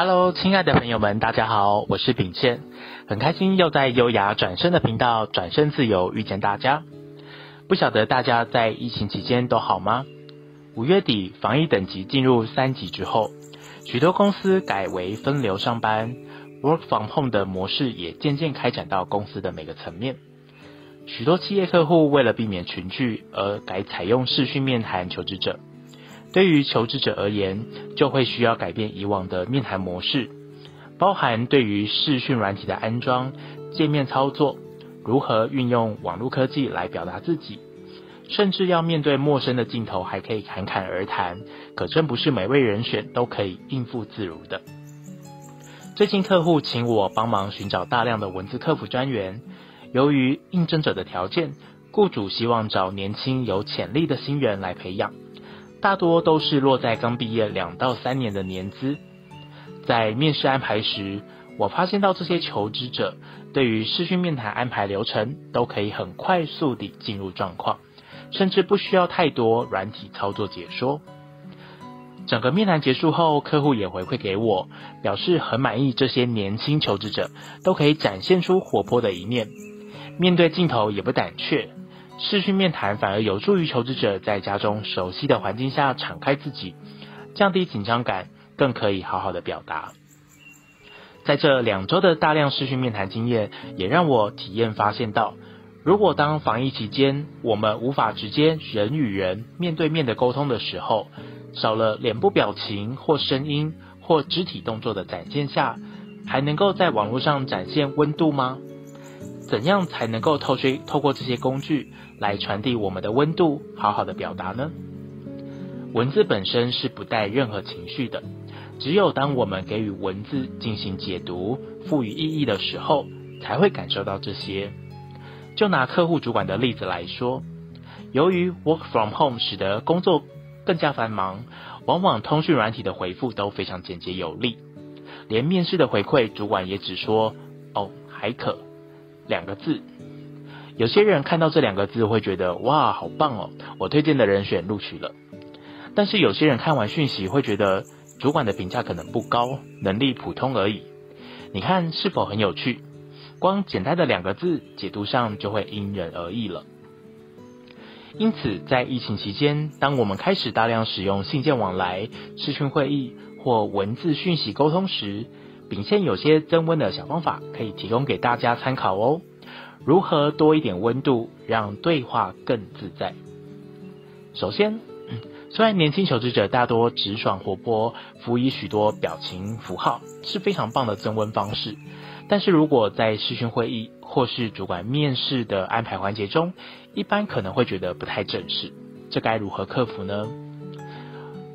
Hello，亲爱的朋友们，大家好，我是秉宪，很开心又在优雅转身的频道转身自由遇见大家。不晓得大家在疫情期间都好吗？五月底防疫等级进入三级之后，许多公司改为分流上班，Work from home 的模式也渐渐开展到公司的每个层面。许多企业客户为了避免群聚而改采用视讯面谈求职者。对于求职者而言，就会需要改变以往的面谈模式，包含对于视讯软体的安装、界面操作，如何运用网络科技来表达自己，甚至要面对陌生的镜头还可以侃侃而谈，可真不是每位人选都可以应付自如的。最近客户请我帮忙寻找大量的文字客服专员，由于应征者的条件，雇主希望找年轻有潜力的新人来培养。大多都是落在刚毕业两到三年的年资，在面试安排时，我发现到这些求职者对于视讯面谈安排流程都可以很快速地进入状况，甚至不需要太多软体操作解说。整个面谈结束后，客户也回馈给我，表示很满意这些年轻求职者都可以展现出活泼的一面，面对镜头也不胆怯。视讯面谈反而有助于求职者在家中熟悉的环境下敞开自己，降低紧张感，更可以好好的表达。在这两周的大量视讯面谈经验，也让我体验发现到，如果当防疫期间我们无法直接人与人面对面的沟通的时候，少了脸部表情或声音或肢体动作的展现下，还能够在网络上展现温度吗？怎样才能够透过透过这些工具来传递我们的温度，好好的表达呢？文字本身是不带任何情绪的，只有当我们给予文字进行解读、赋予意义的时候，才会感受到这些。就拿客户主管的例子来说，由于 work from home 使得工作更加繁忙，往往通讯软体的回复都非常简洁有力，连面试的回馈，主管也只说“哦，还可”。两个字，有些人看到这两个字会觉得哇，好棒哦，我推荐的人选录取了。但是有些人看完讯息会觉得主管的评价可能不高，能力普通而已。你看是否很有趣？光简单的两个字解读上就会因人而异了。因此，在疫情期间，当我们开始大量使用信件往来、视讯会议或文字讯息沟通时，秉宪有些增温的小方法可以提供给大家参考哦。如何多一点温度，让对话更自在？首先，虽然年轻求职者大多直爽活泼，辅以许多表情符号是非常棒的增温方式，但是如果在视讯会议或是主管面试的安排环节中，一般可能会觉得不太正式，这该如何克服呢？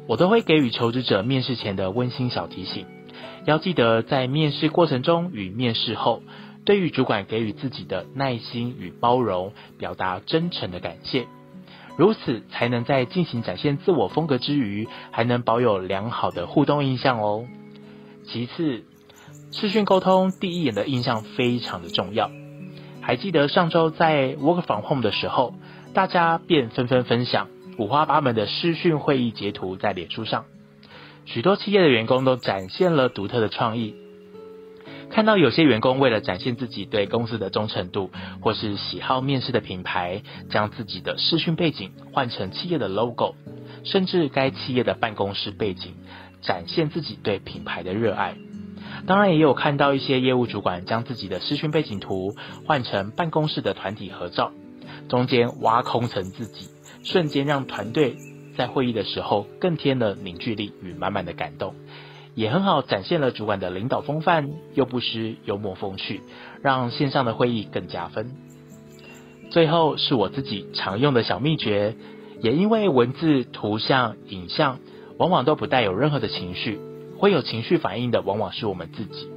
我都会给予求职者面试前的温馨小提醒。要记得，在面试过程中与面试后，对于主管给予自己的耐心与包容，表达真诚的感谢，如此才能在进行展现自我风格之余，还能保有良好的互动印象哦。其次，视讯沟通第一眼的印象非常的重要。还记得上周在 Work from Home 的时候，大家便纷纷分享五花八门的视讯会议截图在脸书上。许多企业的员工都展现了独特的创意。看到有些员工为了展现自己对公司的忠诚度，或是喜好面试的品牌，将自己的视讯背景换成企业的 logo，甚至该企业的办公室背景，展现自己对品牌的热爱。当然，也有看到一些业务主管将自己的视讯背景图换成办公室的团体合照，中间挖空成自己，瞬间让团队。在会议的时候，更添了凝聚力与满满的感动，也很好展现了主管的领导风范，又不失幽默风趣，让线上的会议更加分。最后是我自己常用的小秘诀，也因为文字、图像、影像往往都不带有任何的情绪，会有情绪反应的往往是我们自己。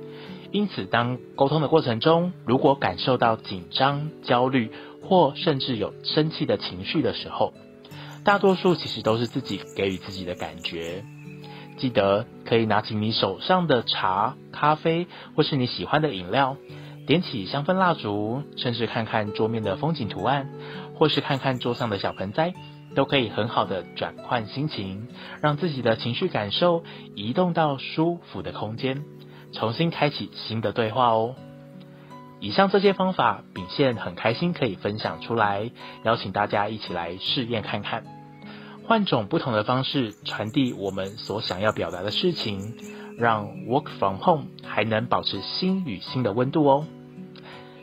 因此，当沟通的过程中，如果感受到紧张、焦虑或甚至有生气的情绪的时候，大多数其实都是自己给予自己的感觉。记得可以拿起你手上的茶、咖啡，或是你喜欢的饮料，点起香氛蜡烛，甚至看看桌面的风景图案，或是看看桌上的小盆栽，都可以很好的转换心情，让自己的情绪感受移动到舒服的空间，重新开启新的对话哦。以上这些方法，秉宪很开心可以分享出来，邀请大家一起来试验看看，换种不同的方式传递我们所想要表达的事情，让 work from home 还能保持心与心的温度哦。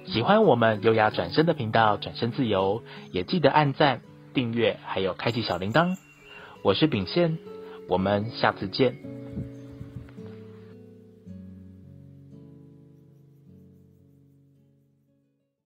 喜欢我们优雅转身的频道，转身自由，也记得按赞、订阅，还有开启小铃铛。我是秉宪，我们下次见。